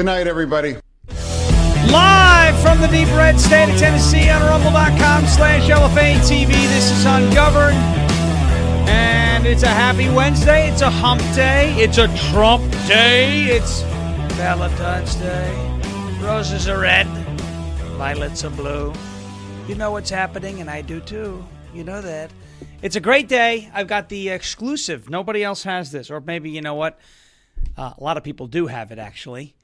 Good night, everybody. Live from the deep red state of Tennessee on rumble.com slash LFA TV. This is Ungoverned. And it's a happy Wednesday. It's a hump day. It's a Trump day. It's Valentine's Day. Roses are red. Violets are blue. You know what's happening, and I do too. You know that. It's a great day. I've got the exclusive. Nobody else has this. Or maybe, you know what? Uh, a lot of people do have it, actually,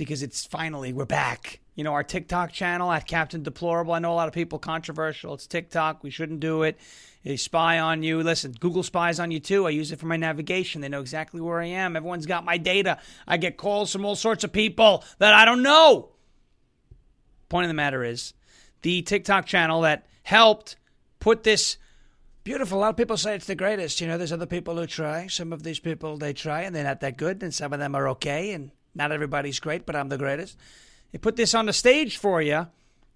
because it's finally, we're back. You know, our TikTok channel at Captain Deplorable. I know a lot of people controversial. It's TikTok. We shouldn't do it. They spy on you. Listen, Google spies on you too. I use it for my navigation. They know exactly where I am. Everyone's got my data. I get calls from all sorts of people that I don't know. Point of the matter is, the TikTok channel that helped put this beautiful. A lot of people say it's the greatest. You know, there's other people who try. Some of these people they try and they're not that good, and some of them are okay, and not everybody's great, but I'm the greatest. They put this on the stage for you.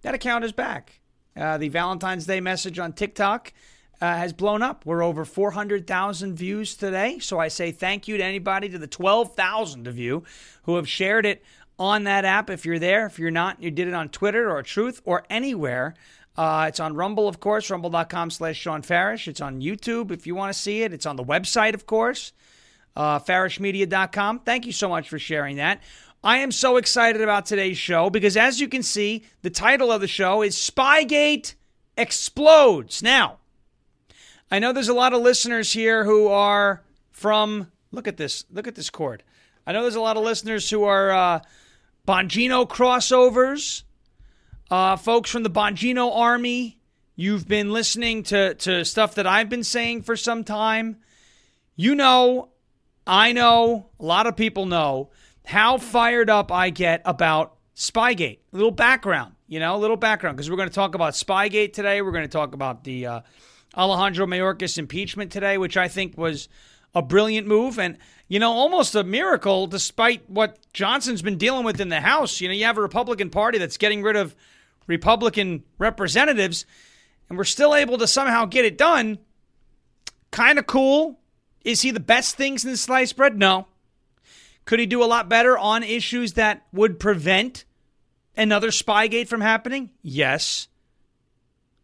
That account is back. Uh, the Valentine's Day message on TikTok uh, has blown up. We're over 400,000 views today. So I say thank you to anybody, to the 12,000 of you who have shared it on that app. If you're there, if you're not, you did it on Twitter or Truth or anywhere. Uh, it's on Rumble, of course, rumble.com slash Sean Farash. It's on YouTube if you want to see it. It's on the website, of course, uh, farashmedia.com. Thank you so much for sharing that. I am so excited about today's show because, as you can see, the title of the show is Spygate Explodes. Now, I know there's a lot of listeners here who are from, look at this, look at this cord. I know there's a lot of listeners who are uh, Bongino crossovers uh, folks from the Bongino Army, you've been listening to, to stuff that I've been saying for some time. You know, I know, a lot of people know how fired up I get about Spygate. A little background, you know, a little background, because we're going to talk about Spygate today. We're going to talk about the uh, Alejandro Mayorkas impeachment today, which I think was a brilliant move and, you know, almost a miracle despite what Johnson's been dealing with in the House. You know, you have a Republican Party that's getting rid of Republican representatives, and we're still able to somehow get it done. Kind of cool. Is he the best things in the sliced bread? No. Could he do a lot better on issues that would prevent another Spygate from happening? Yes.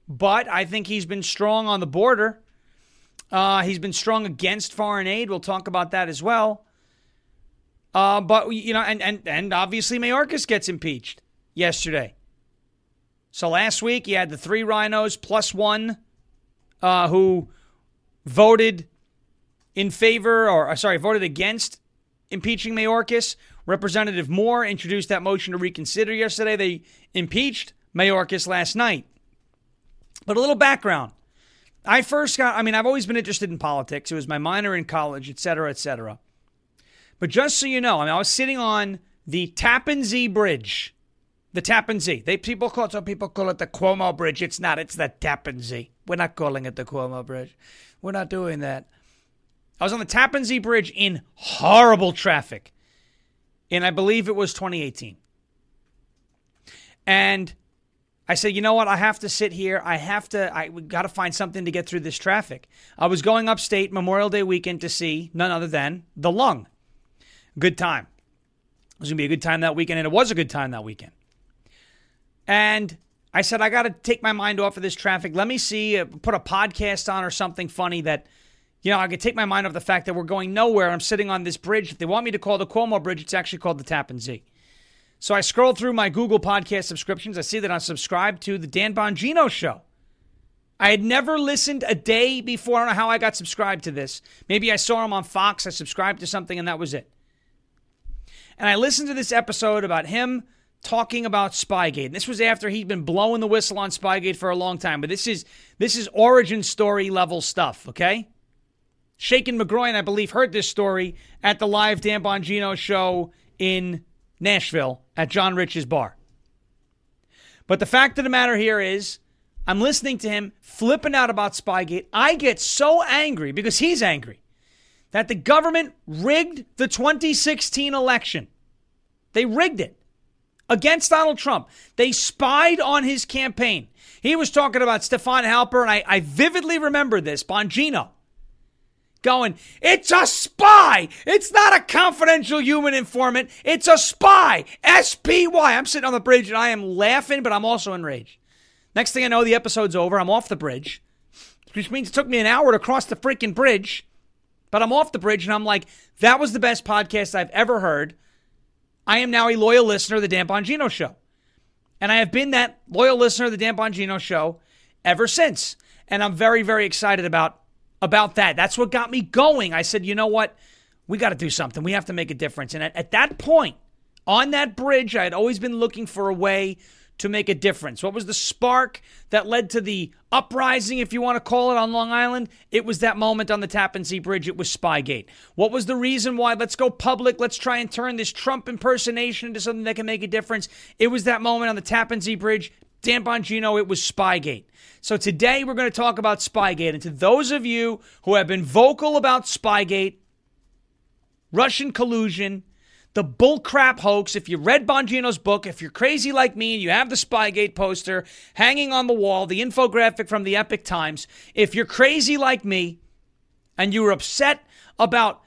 But I think he's been strong on the border. Uh, he's been strong against foreign aid. We'll talk about that as well. Uh, but you know, and and and obviously Mayorkas gets impeached yesterday. So last week you had the three RINOs plus one uh, who voted in favor, or uh, sorry, voted against impeaching Mayorkas. Representative Moore introduced that motion to reconsider yesterday. They impeached Mayorkas last night. But a little background. I first got, I mean, I've always been interested in politics. It was my minor in college, et cetera, et cetera. But just so you know, I mean, I was sitting on the Tappan Zee Bridge the Tappan Zee. They people call it, some people call it the Cuomo Bridge. It's not. It's the Tappan Zee. We're not calling it the Cuomo Bridge. We're not doing that. I was on the Tappan Zee Bridge in horrible traffic, and I believe it was 2018. And I said, you know what? I have to sit here. I have to. I got to find something to get through this traffic. I was going upstate Memorial Day weekend to see none other than the Lung. Good time. It was gonna be a good time that weekend, and it was a good time that weekend. And I said, I got to take my mind off of this traffic. Let me see, uh, put a podcast on or something funny that, you know, I could take my mind off the fact that we're going nowhere. I'm sitting on this bridge. They want me to call the Cuomo Bridge, it's actually called the Tappan Zee. So I scroll through my Google podcast subscriptions. I see that I'm subscribed to the Dan Bongino show. I had never listened a day before. I don't know how I got subscribed to this. Maybe I saw him on Fox. I subscribed to something, and that was it. And I listened to this episode about him talking about Spygate. And this was after he'd been blowing the whistle on Spygate for a long time, but this is this is origin story level stuff, okay? Shakin McGroin, I believe, heard this story at the live Dan Bongino show in Nashville at John Rich's bar. But the fact of the matter here is, I'm listening to him flipping out about Spygate. I get so angry because he's angry that the government rigged the 2016 election. They rigged it against Donald Trump. They spied on his campaign. He was talking about Stefan Halper, and I, I vividly remember this. Bongino going, It's a spy. It's not a confidential human informant. It's a spy. S P Y. I'm sitting on the bridge and I am laughing, but I'm also enraged. Next thing I know, the episode's over. I'm off the bridge, which means it took me an hour to cross the freaking bridge. But I'm off the bridge and I'm like, That was the best podcast I've ever heard. I am now a loyal listener of the Dan Bongino show. And I have been that loyal listener of the Dan Bongino show ever since. And I'm very, very excited about about that. That's what got me going. I said, you know what? We got to do something. We have to make a difference. And at, at that point, on that bridge, I had always been looking for a way to make a difference. What was the spark that led to the uprising, if you want to call it, on Long Island? It was that moment on the Tappan Zee Bridge. It was Spygate. What was the reason why? Let's go public. Let's try and turn this Trump impersonation into something that can make a difference. It was that moment on the Tappan Zee Bridge. Dan Bongino, it was Spygate. So today we're going to talk about Spygate. And to those of you who have been vocal about Spygate, Russian collusion, the bullcrap hoax, if you read Bongino's book, if you're crazy like me and you have the Spygate poster hanging on the wall, the infographic from the Epoch Times, if you're crazy like me and you were upset about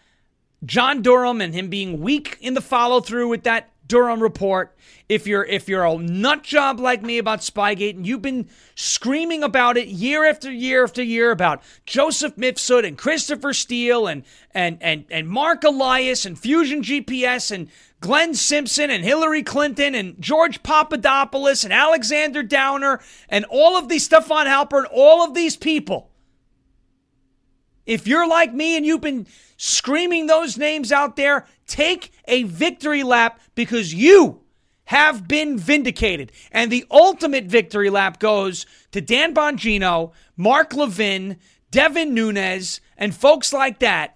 John Durham and him being weak in the follow through with that Durham report. If you're if you're a nut job like me about Spygate and you've been screaming about it year after year after year about Joseph Mifsud and Christopher Steele and and and and Marc Elias and Fusion GPS and Glenn Simpson and Hillary Clinton and George Papadopoulos and Alexander Downer and all of these Stefan Halper and all of these people. If you're like me and you've been screaming those names out there, take a victory lap because you have been vindicated. And the ultimate victory lap goes to Dan Bongino, Mark Levin, Devin Nunes, and folks like that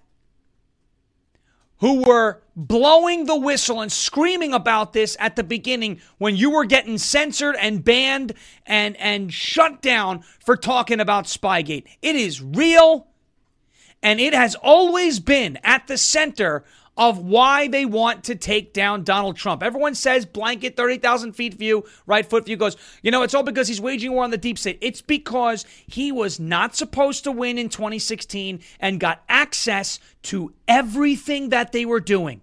who were blowing the whistle and screaming about this at the beginning when you were getting censored and banned and, and shut down for talking about Spygate. It is real. And it has always been at the center of why they want to take down Donald Trump. Everyone says blanket 30,000 feet view, right foot view goes, you know, it's all because he's waging war on the deep state. It's because he was not supposed to win in 2016 and got access to everything that they were doing.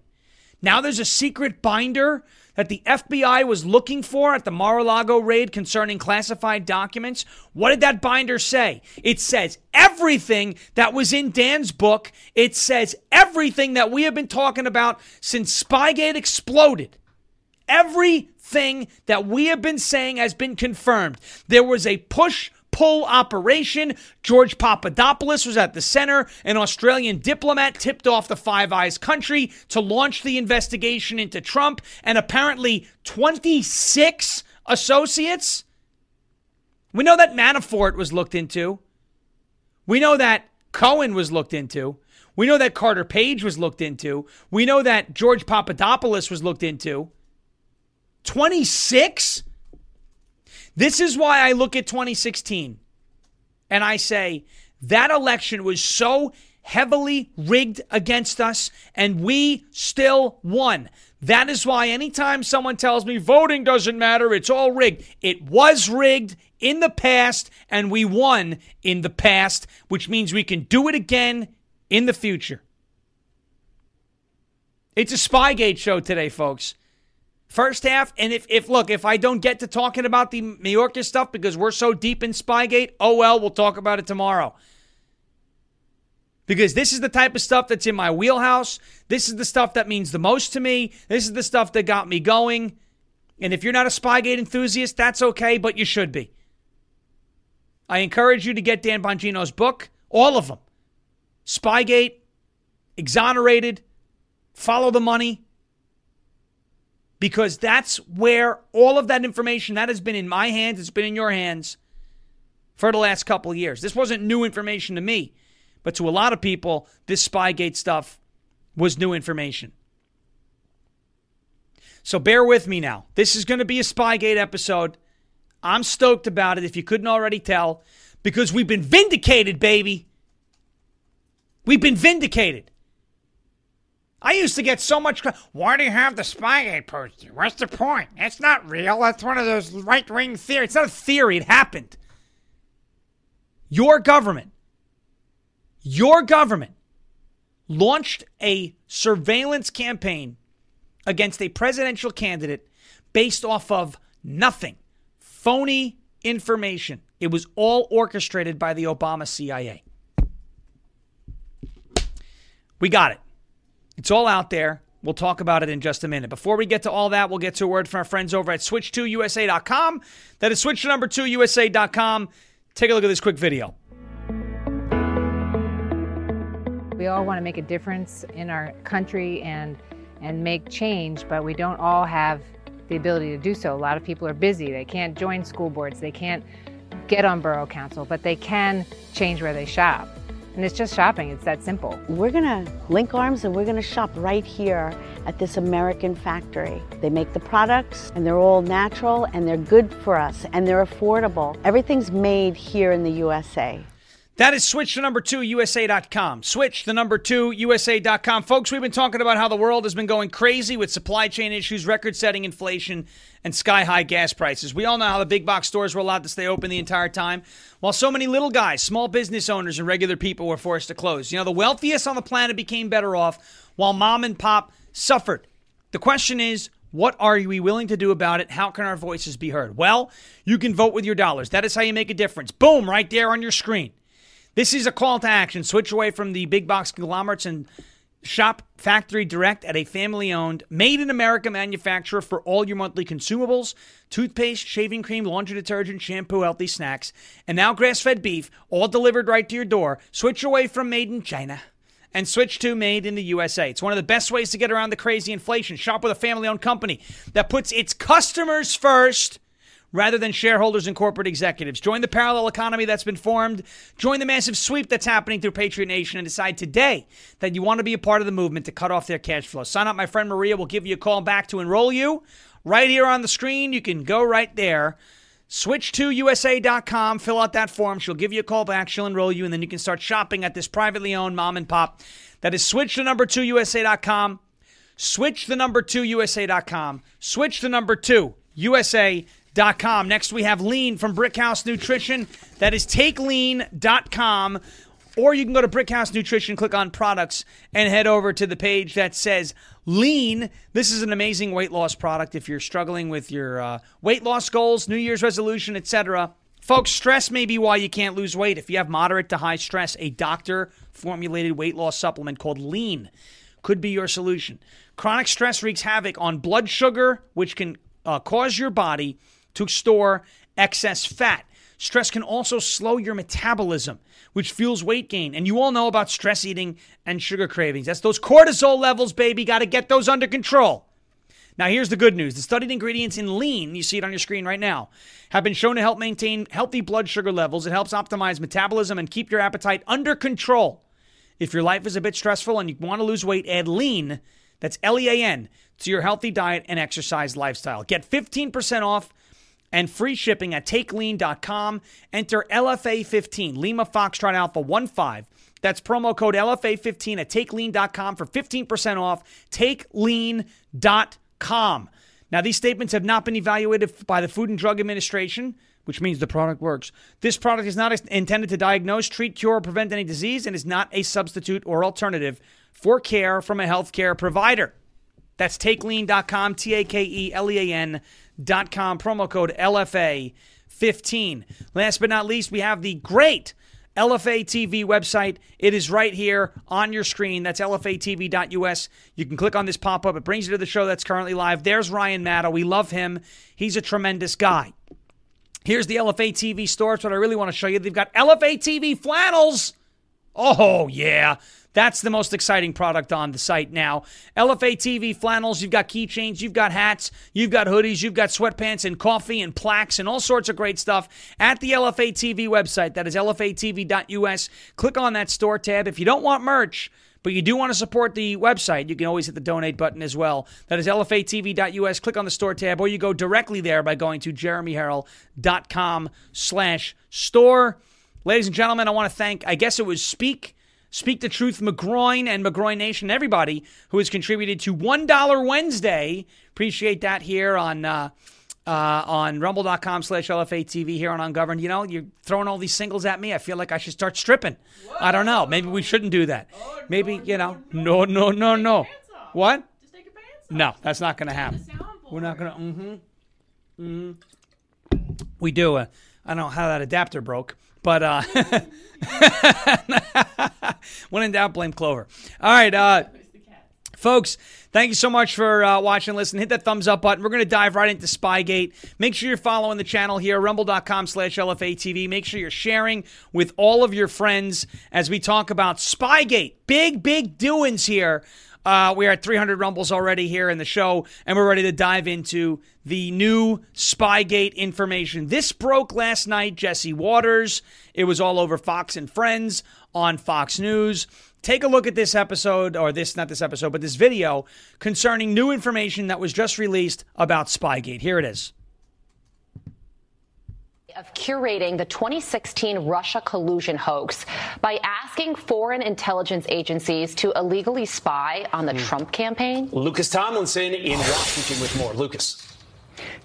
Now there's a secret binder that the FBI was looking for at the Mar a Lago raid concerning classified documents? What did that binder say? It says everything that was in Dan's book. It says everything that we have been talking about since Spygate exploded. Everything that we have been saying has been confirmed. There was a push pull operation. George Papadopoulos was at the center. An Australian diplomat tipped off the Five Eyes country to launch the investigation into Trump, and apparently 26 associates. We know that Manafort was looked into. We know that Cohen was looked into. We know that Carter Page was looked into. We know that George Papadopoulos was looked into. 26? This is why I look at 2016 and I say that election was so heavily rigged against us and we still won. That is why anytime someone tells me voting doesn't matter, it's all rigged. It was rigged in the past and we won in the past, which means we can do it again in the future. It's a Spygate show today, folks. First half, and if, if look, if I don't get to talking about the Mayorkas stuff because we're so deep in Spygate, oh well, we'll talk about it tomorrow. Because this is the type of stuff that's in my wheelhouse. This is the stuff that means the most to me. This is the stuff that got me going. And if you're not a Spygate enthusiast, that's okay, but you should be. I encourage you to get Dan Bongino's book, all of them. Spygate, Exonerated, Follow the Money because that's where all of that information that has been in my hands, it's been in your hands for the last couple of years. This wasn't new information to me, but to a lot of people, this Spygate stuff was new information. So bear with me now. This is going to be a Spygate episode. I'm stoked about it if you couldn't already tell because we've been vindicated, baby. We've been vindicated. I used to get so much. Why do you have the Spygate poster? What's the point? It's not real. That's one of those right wing theories. It's not a theory. It happened. Your government, your government launched a surveillance campaign against a presidential candidate based off of nothing, phony information. It was all orchestrated by the Obama CIA. We got it. It's all out there. We'll talk about it in just a minute. Before we get to all that, we'll get to a word from our friends over at switch2usa.com. That is switch to number 2usa.com. Take a look at this quick video. We all want to make a difference in our country and and make change, but we don't all have the ability to do so. A lot of people are busy. They can't join school boards. They can't get on borough council, but they can change where they shop. And it's just shopping, it's that simple. We're gonna link arms and we're gonna shop right here at this American factory. They make the products and they're all natural and they're good for us and they're affordable. Everything's made here in the USA. That is switch to number two, USA.com. Switch the number two, USA.com. Folks, we've been talking about how the world has been going crazy with supply chain issues, record setting inflation, and sky high gas prices. We all know how the big box stores were allowed to stay open the entire time, while so many little guys, small business owners, and regular people were forced to close. You know, the wealthiest on the planet became better off, while mom and pop suffered. The question is, what are we willing to do about it? How can our voices be heard? Well, you can vote with your dollars. That is how you make a difference. Boom, right there on your screen. This is a call to action. Switch away from the big box conglomerates and shop factory direct at a family owned, made in America manufacturer for all your monthly consumables toothpaste, shaving cream, laundry detergent, shampoo, healthy snacks, and now grass fed beef, all delivered right to your door. Switch away from made in China and switch to made in the USA. It's one of the best ways to get around the crazy inflation. Shop with a family owned company that puts its customers first rather than shareholders and corporate executives. Join the parallel economy that's been formed. Join the massive sweep that's happening through Patriot Nation and decide today that you want to be a part of the movement to cut off their cash flow. Sign up. My friend Maria will give you a call back to enroll you. Right here on the screen, you can go right there. Switch to USA.com, fill out that form. She'll give you a call back. She'll enroll you, and then you can start shopping at this privately owned mom and pop. That is switch to number two USA.com. Switch the number two USA.com. Switch the number two USA.com takeLean.com. Next, we have Lean from Brickhouse Nutrition. That is takelean.com. Or you can go to Brickhouse Nutrition, click on products, and head over to the page that says Lean. This is an amazing weight loss product if you're struggling with your uh, weight loss goals, New Year's resolution, etc. Folks, stress may be why you can't lose weight. If you have moderate to high stress, a doctor formulated weight loss supplement called Lean could be your solution. Chronic stress wreaks havoc on blood sugar, which can uh, cause your body to store excess fat. Stress can also slow your metabolism, which fuels weight gain. And you all know about stress eating and sugar cravings. That's those cortisol levels, baby. Got to get those under control. Now, here's the good news the studied ingredients in lean, you see it on your screen right now, have been shown to help maintain healthy blood sugar levels. It helps optimize metabolism and keep your appetite under control. If your life is a bit stressful and you want to lose weight, add lean, that's L E A N, to your healthy diet and exercise lifestyle. Get 15% off and free shipping at takelean.com. Enter LFA15, Lima Foxtrot Alpha 15. That's promo code LFA15 at takelean.com for 15% off. Takelean.com. Now, these statements have not been evaluated by the Food and Drug Administration, which means the product works. This product is not intended to diagnose, treat, cure, or prevent any disease and is not a substitute or alternative for care from a healthcare provider. That's takelean.com, T A K E L E A N com promo code LFA15. Last but not least, we have the great LFA TV website. It is right here on your screen. That's LFATV.us. You can click on this pop up. It brings you to the show that's currently live. There's Ryan Maddow. We love him. He's a tremendous guy. Here's the LFA TV store. It's what I really want to show you. They've got LFA TV flannels. Oh, yeah. That's the most exciting product on the site now. LFA TV flannels, you've got keychains, you've got hats, you've got hoodies, you've got sweatpants and coffee and plaques and all sorts of great stuff at the LFA TV website. That is lfatv.us. Click on that store tab. If you don't want merch, but you do want to support the website, you can always hit the donate button as well. That is lfatv.us. Click on the store tab, or you go directly there by going to jeremyherrell.com slash store. Ladies and gentlemen, I want to thank, I guess it was Speak Speak the Truth McGroin and McGroin Nation, everybody who has contributed to $1 Wednesday. Appreciate that here on uh, uh, on rumble.com slash LFA TV here on Ungoverned. You know, you're throwing all these singles at me. I feel like I should start stripping. I don't know. Maybe we shouldn't do that. Maybe, you know, no, no, no, no. What? No, that's not going to happen. We're not going to, mm-hmm. Mm-hmm. We do. Uh, I don't know how that adapter broke, but uh, when in doubt, blame Clover. All right, uh, folks. Thank you so much for uh, watching and. Hit that thumbs up button. We're going to dive right into Spygate. Make sure you're following the channel here, rumble.com slash LFATV. Make sure you're sharing with all of your friends as we talk about Spygate. Big, big doings here. Uh, we are at 300 rumbles already here in the show, and we're ready to dive into the new Spygate information. This broke last night. Jesse Watters. It was all over Fox and Friends on Fox News take a look at this episode, or this, not this episode, but this video concerning new information that was just released about Spygate. Here it is. Of curating the 2016 Russia collusion hoax by asking foreign intelligence agencies to illegally spy on the mm. Trump campaign. Lucas Tomlinson in Washington with more. Lucas.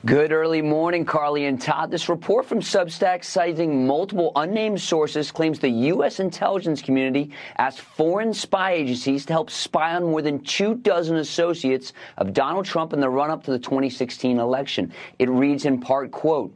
Good early morning, Carley and Todd. This report from Substack citing multiple unnamed sources claims the U.S. intelligence community asked foreign spy agencies to help spy on more than two dozen associates of Donald Trump in the run up to the 2016 election. It reads in part, quote,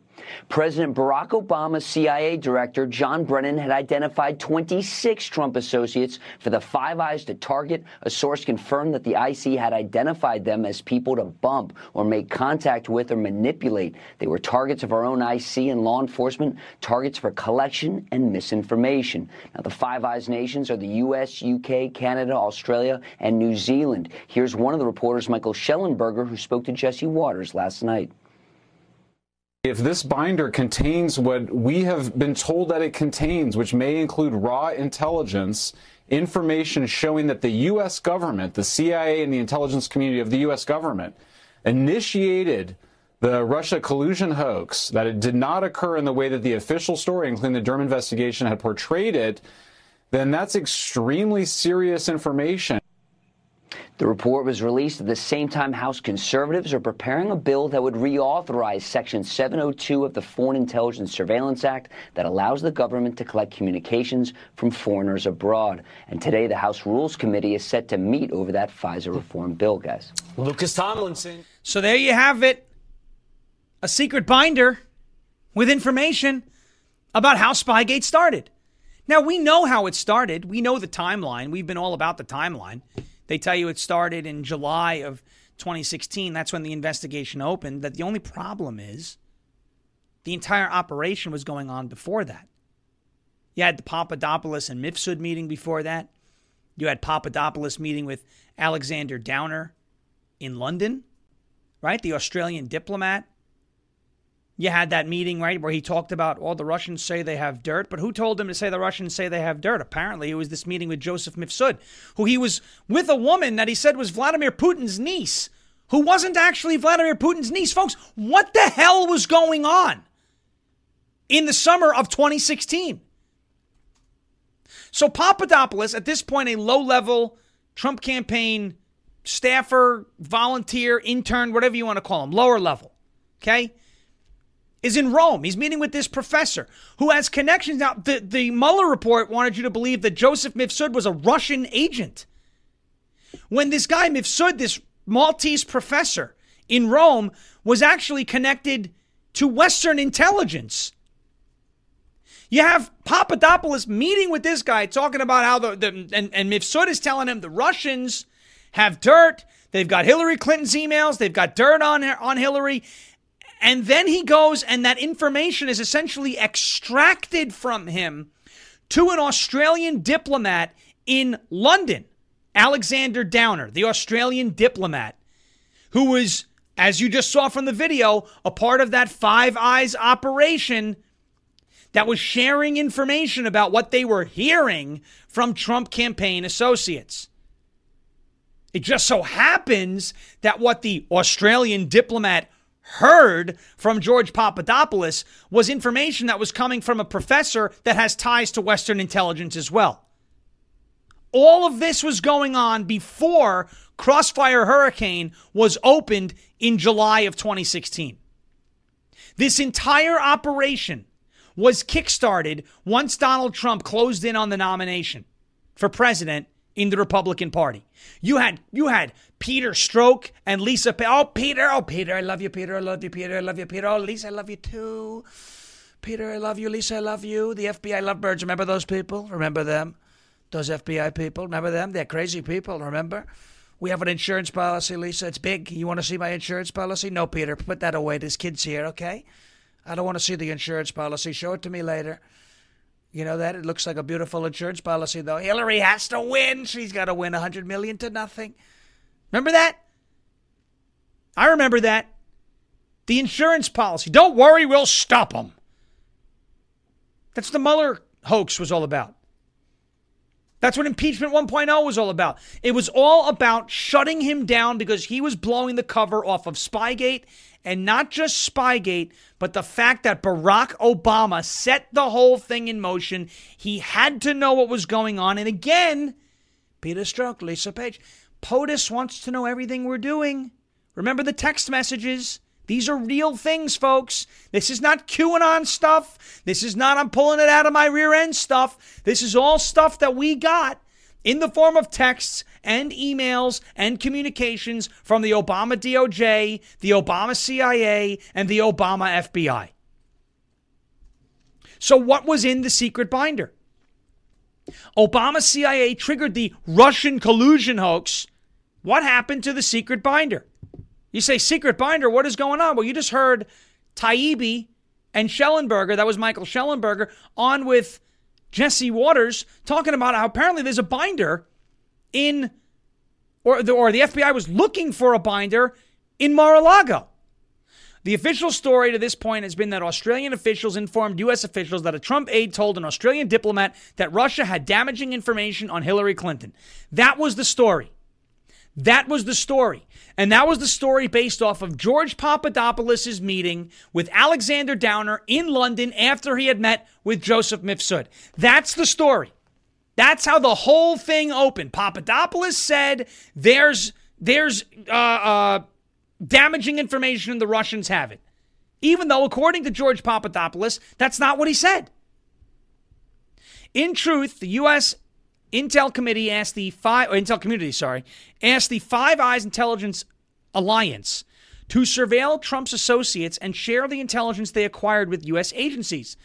President Barack Obama's CIA director, John Brennan, had identified 26 Trump associates for the Five Eyes to target. A source confirmed that the IC had identified them as people to bump or make contact with or manipulate. They were targets of our own IC and law enforcement, targets for collection and misinformation. Now, the Five Eyes nations are the U.S., UK, Canada, Australia, and New Zealand. Here's one of the reporters, Michael Shellenberger, who spoke to Jesse Watters last night. If this binder contains what we have been told that it contains, which may include raw intelligence, information showing that the U.S. government, the CIA and the intelligence community of the U.S. government, initiated the Russia collusion hoax, that it did not occur in the way that the official story, including the Durham investigation, had portrayed it, then that's extremely serious information. The report was released at the same time House conservatives are preparing a bill that would reauthorize Section 702 of the Foreign Intelligence Surveillance Act that allows the government to collect communications from foreigners abroad. And today, the House Rules Committee is set to meet over that FISA reform bill, guys. Lucas Tomlinson. So there you have it a secret binder with information about how Spygate started. Now, we know how it started. We know the timeline. We've been all about the timeline. They tell you it started in July of 2016. That's when the investigation opened. That the only problem is the entire operation was going on before that. You had the Papadopoulos and Mifsud meeting before that. You had Papadopoulos meeting with Alexander Downer in London, right? The Australian diplomat you had that meeting, right, where he talked about, all the Russians say they have dirt, but who told him to say the Russians say they have dirt? Apparently, it was this meeting with Joseph Mifsud, who he was with a woman that he said was Vladimir Putin's niece, who wasn't actually Vladimir Putin's niece. Folks, what the hell was going on in the summer of 2016? So, Papadopoulos, at this point, a low level Trump campaign staffer, volunteer, intern, whatever you want to call him, lower level, okay? Is in Rome. He's meeting with this professor who has connections. Now, the, the Mueller report wanted you to believe that Joseph Mifsud was a Russian agent. When this guy, Mifsud, this Maltese professor in Rome, was actually connected to Western intelligence. You have Papadopoulos meeting with this guy, talking about how the, the and, and Mifsud is telling him the Russians have dirt. They've got Hillary Clinton's emails. They've got dirt on on Hillary, and then he goes, and that information is essentially extracted from him to an Australian diplomat in London, Alexander Downer, the Australian diplomat, who was, as you just saw from the video, a part of that Five Eyes operation that was sharing information about what they were hearing from Trump campaign associates. It just so happens that what the Australian diplomat heard from George Papadopoulos was information that was coming from a professor that has ties to Western intelligence as well. All of this was going on before Crossfire Hurricane was opened in July of 2016. This entire operation was kickstarted once Donald Trump closed in on the nomination for president in the Republican Party. You had you had Peter Strzok and Lisa. Pe- oh, Peter! Oh, Peter! I love you, Peter. I love you, Peter. I love you, Peter. Oh, Lisa, I love you too. Peter, I love you. Lisa, I love you. The FBI lovebirds. Remember those people? Remember them? Those FBI people. Remember them? They're crazy people. Remember? We have an insurance policy, Lisa. It's big. You want to see my insurance policy? No, Peter. Put that away. This kid's here, okay? I don't want to see the insurance policy. Show it to me later. You know that? It looks like a beautiful insurance policy, though. Hillary has to win. She's got to win a 100 million to nothing. Remember that? I remember that. The insurance policy. Don't worry, we'll stop them. That's the Mueller hoax was all about. That's what impeachment 1.0 was all about. It was all about shutting him down because he was blowing the cover off of Spygate and not just Spygate, but the fact that Barack Obama set the whole thing in motion. He had to know what was going on. And again, Peter Strzok, Lisa Page, POTUS wants to know everything we're doing. Remember the text messages. These are real things, folks. This is not QAnon stuff. This is not I'm pulling it out of my rear end stuff. This is all stuff that we got in the form of texts and emails and communications from the Obama DOJ, the Obama CIA, and the Obama FBI. So, what was in the secret binder? Obama CIA triggered the Russian collusion hoax. What happened to the secret binder? You say secret binder, what is going on? Well, you just heard Taibbi and Shellenberger, that was Michael Shellenberger, on with Jesse Watters talking about how apparently there's a binder in, or the, or the FBI was looking for a binder in Mar a Lago. The official story to this point has been that Australian officials informed U.S. officials that a Trump aide told an Australian diplomat that Russia had damaging information on Hillary Clinton. That was the story. That was the story. And that was the story based off of George Papadopoulos' meeting with Alexander Downer in London after he had met with Joseph Mifsud. That's the story. That's how the whole thing opened. Papadopoulos said there's there's uh, uh, damaging information and the Russians have it. Even though, according to George Papadopoulos, that's not what he said. In truth, the U.S. Intel Committee asked the five, Intel Community, sorry, asked the Five Eyes Intelligence Alliance to surveil Trump's associates and share the intelligence they acquired with U.S. agencies,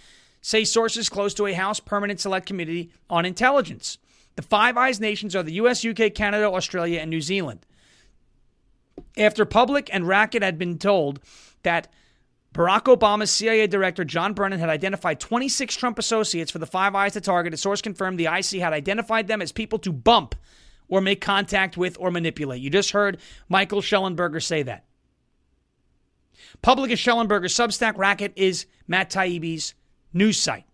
say sources close to a House Permanent Select Committee on Intelligence. The Five Eyes nations are the U.S., UK, Canada, Australia, and New Zealand. After public and racket had been told that Barack Obama's CIA Director John Brennan had identified 26 Trump associates for the Five Eyes to target. A source confirmed the IC had identified them as people to bump or make contact with or manipulate. You just heard Michael Shellenberger say that. Public is Shellenberger's Substack. Racket is Matt Taibbi's news site.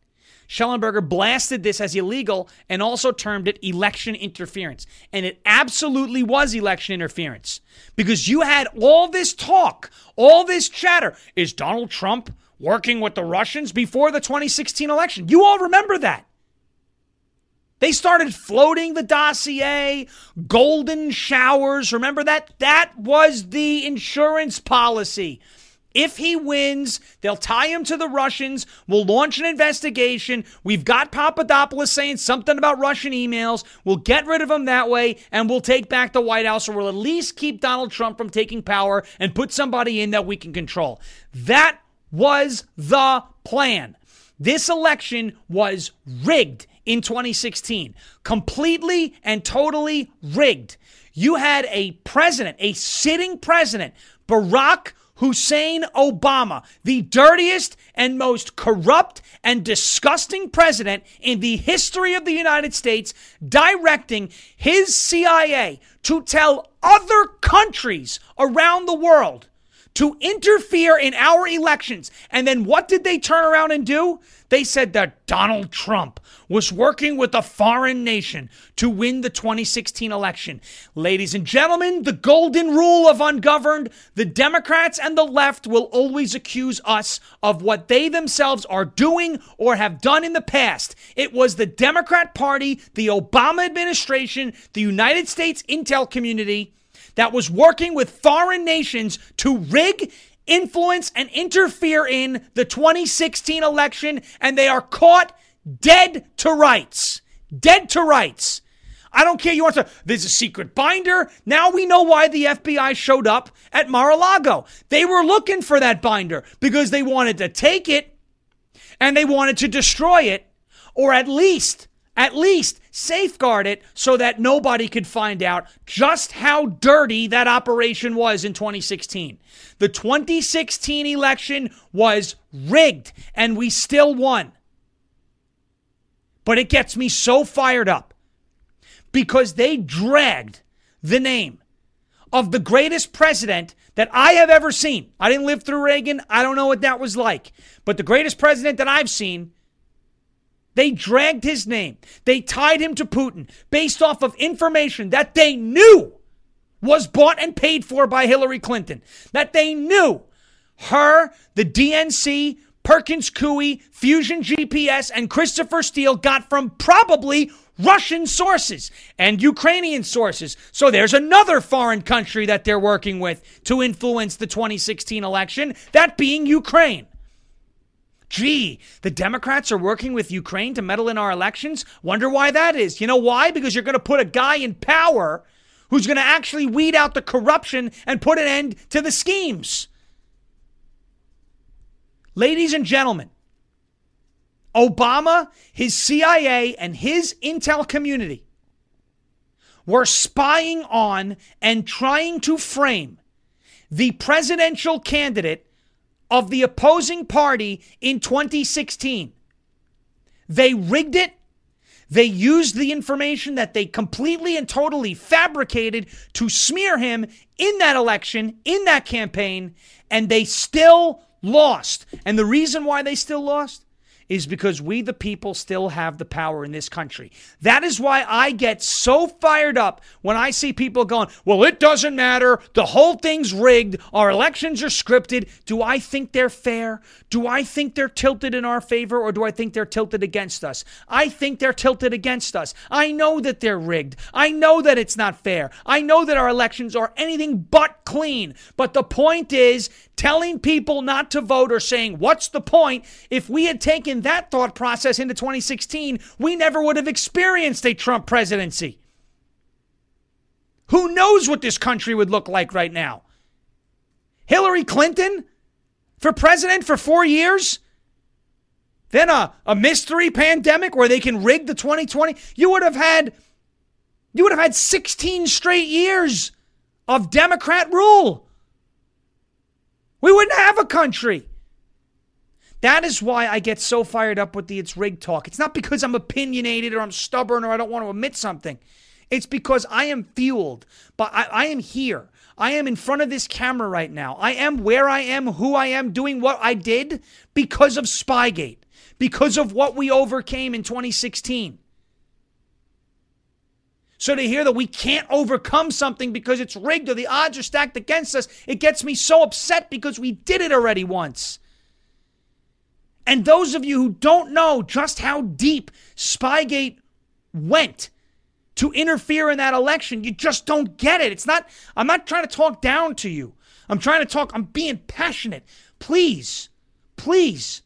Shellenberger blasted this as illegal and also termed it election interference. And it absolutely was election interference because you had all this talk, all this chatter. Is Donald Trump working with the Russians before the 2016 election? You all remember that. They started floating the dossier, golden showers. Remember that? That was the insurance policy. If he wins, they'll tie him to the Russians. We'll launch an investigation. We've got Papadopoulos saying something about Russian emails. We'll get rid of him that way, and we'll take back the White House, or we'll at least keep Donald Trump from taking power and put somebody in that we can control. That was the plan. This election was rigged in 2016, completely and totally rigged. You had a president, a sitting president, Barack Hussein Obama, the dirtiest and most corrupt and disgusting president in the history of the United States, directing his CIA to tell other countries around the world to interfere in our elections. And then what did they turn around and do? They said that Donald Trump was working with a foreign nation to win the 2016 election. Ladies and gentlemen, the golden rule of ungoverned, the Democrats and the left will always accuse us of what they themselves are doing or have done in the past. It was the Democrat Party, the Obama administration, the United States intel community that was working with foreign nations to rig influence and interfere in the 2016 election, and they are caught dead to rights. Dead to rights. I don't care. You want to, there's a secret binder. Now we know why the FBI showed up at Mar a Lago. They were looking for that binder because they wanted to take it and they wanted to destroy it or at least, at least safeguard it so that nobody could find out just how dirty that operation was in 2016. The 2016 election was rigged and we still won. But it gets me so fired up because they dragged the name of the greatest president that I have ever seen. I didn't live through Reagan. I don't know what that was like. But the greatest president that I've seen, they dragged his name. They tied him to Putin based off of information that they knew was bought and paid for by Hillary Clinton. That they knew her, the DNC, Perkins Coie, Fusion GPS, and Christopher Steele got from probably Russian sources and Ukrainian sources. So there's another foreign country that they're working with to influence the 2016 election, that being Ukraine. Gee, the Democrats are working with Ukraine to meddle in our elections. Wonder why that is. You know why? Because you're going to put a guy in power who's going to actually weed out the corruption and put an end to the schemes. Ladies and gentlemen, Obama, his CIA, and his intel community were spying on and trying to frame the presidential candidate of the opposing party in 2016. They rigged it. They used the information that they completely and totally fabricated to smear him in that election, in that campaign, and they still lost. And the reason why they still lost is because we, the people, still have the power in this country. That is why I get so fired up when I see people going, well, it doesn't matter. The whole thing's rigged. Our elections are scripted. Do I think they're fair? Do I think they're tilted in our favor or do I think they're tilted against us? I think they're tilted against us. I know that they're rigged. I know that it's not fair. I know that our elections are anything but clean. But the point is, telling people not to vote or saying, What's the point? If we had taken that thought process into 2016, we never would have experienced a Trump presidency. Who knows what this country would look like right now? Hillary Clinton for president for four years? Then a, a mystery pandemic where they can rig the 2020? You would have had you would have had 16 straight years of Democrat rule. We wouldn't have a country. That is why I get so fired up with the it's rigged talk. It's not because I'm opinionated or I'm stubborn or I don't want to admit something. It's because I am fueled, but I, I, am here. I am in front of this camera right now. I am where I am, who I am, doing what I did because of Spygate, because of what we overcame in 2016. So to hear that we can't overcome something because it's rigged or the odds are stacked against us, it gets me so upset because we did it already once. And those of you who don't know just how deep Spygate went to interfere in that election, you just don't get it. It's not, I'm not trying to talk down to you. I'm trying to talk, I'm being passionate. Please, please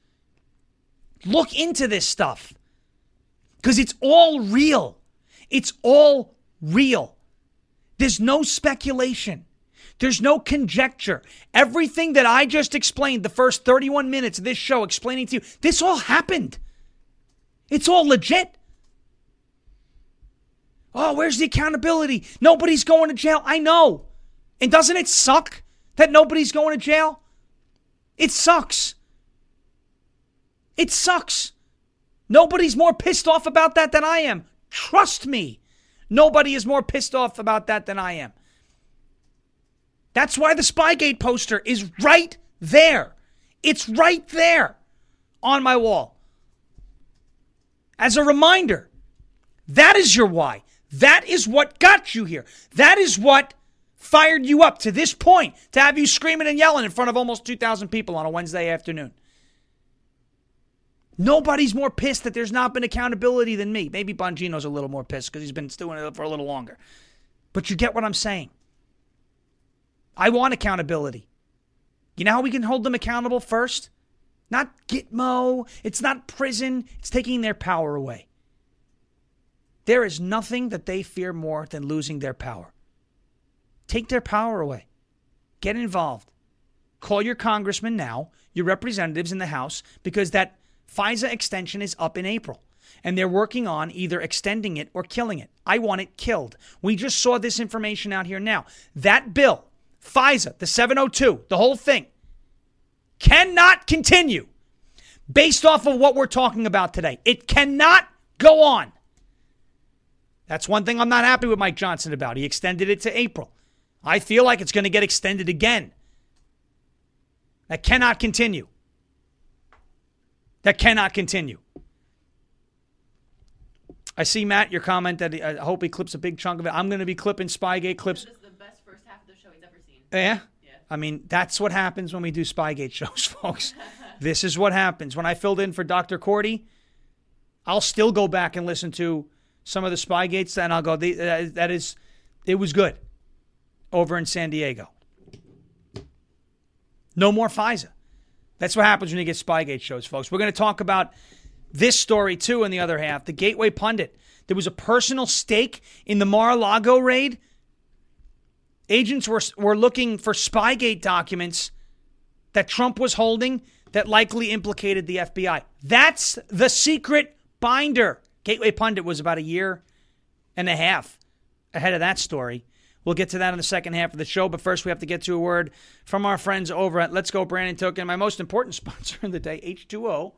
look into this stuff because it's all real. It's all real. There's no speculation. There's no conjecture. Everything that I just explained, the first 31 minutes of this show explaining to you, this all happened. It's all legit. Oh, where's the accountability? Nobody's going to jail. I know. And doesn't it suck that nobody's going to jail? It sucks. It sucks. Nobody's more pissed off about that than I am. Trust me, nobody is more pissed off about that than I am. That's why the Spygate poster is right there. It's right there on my wall. As a reminder, that is your why. That is what got you here. That is what fired you up to this point to have you screaming and yelling in front of almost 2,000 people on a Wednesday afternoon. Nobody's more pissed that there's not been accountability than me. Maybe Bongino's a little more pissed because he's been doing it for a little longer. But you get what I'm saying. I want accountability. You know how we can hold them accountable first? Not Gitmo, it's not prison, it's taking their power away. There is nothing that they fear more than losing their power. Take their power away. Get involved. Call your congressman now, your representatives in the House, because that FISA extension is up in April. And they're working on either extending it or killing it. I want it killed. We just saw this information out here now. That bill, FISA, the 702, the whole thing, cannot continue based off of what we're talking about today. It cannot go on. That's one thing I'm not happy with Mike Johnson about. He extended it to April. I feel like it's going to get extended again. That cannot continue. That cannot continue. I see Matt your comment that uh, I hope he clips a big chunk of it. I'm going to be clipping Spygate clips. This is the best first half of the show he's ever seen. Yeah? Yeah. I mean, that's what happens when we do Spygate shows, folks. this is what happens. When I filled in for Dr. Cordy, I'll still go back and listen to some of the Spygates, and I'll go, uh, that is, it was good over in San Diego. No more FISA. That's what happens when you get Spygate shows, folks. We're going to talk about this story too in the other half. The Gateway Pundit. There was a personal stake in the Mar-a-Lago raid. Agents were were looking for Spygate documents that Trump was holding that likely implicated the FBI. That's the secret binder. Gateway Pundit was about a year and a half ahead of that story. We'll get to that in the second half of the show, but first we have to get to a word from our friends over at Let's Go Brandon Token, my most important sponsor of the day, H2O.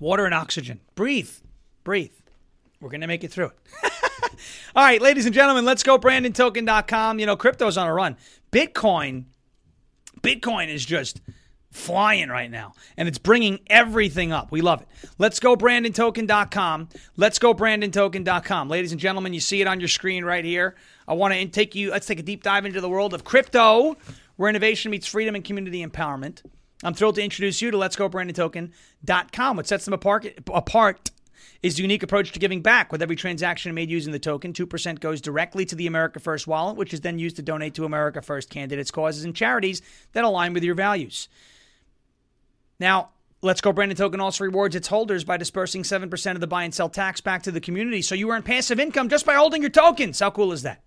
Water and oxygen. Breathe. Breathe. We're going to make it through it. All right, ladies and gentlemen, let's go BrandonToken.com. You know, crypto's on a run. Bitcoin, Bitcoin is just flying right now, and it's bringing everything up. We love it. Let's go BrandonToken.com. Let's go BrandonToken.com. Ladies and gentlemen, you see it on your screen right here. I want to take you. Let's take a deep dive into the world of crypto, where innovation meets freedom and community empowerment. I'm thrilled to introduce you to Let's Go BrandonToken.com. What sets them apart, apart is the unique approach to giving back. With every transaction made using the token, 2% goes directly to the America First wallet, which is then used to donate to America First candidates, causes, and charities that align with your values. Now, Let's Go Brandon Token also rewards its holders by dispersing 7% of the buy and sell tax back to the community. So you earn passive income just by holding your tokens. How cool is that?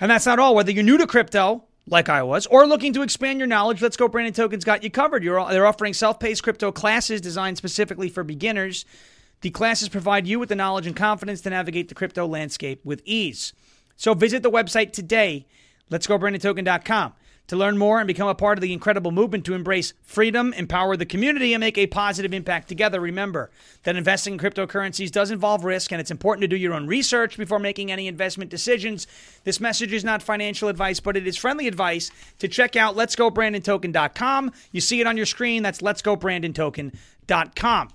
And that's not all. Whether you're new to crypto, like I was, or looking to expand your knowledge, Let's Go Brandon Tokens got you covered. You're, they're offering self paced crypto classes designed specifically for beginners. The classes provide you with the knowledge and confidence to navigate the crypto landscape with ease. So visit the website today, letsgobrandontoken.com, to learn more and become a part of the incredible movement to embrace freedom, empower the community, and make a positive impact together. Remember that investing in cryptocurrencies does involve risk, and it's important to do your own research before making any investment decisions. This message is not financial advice, but it is friendly advice to check out letsgobrandontoken.com. You see it on your screen. That's letsgobrandontoken.com.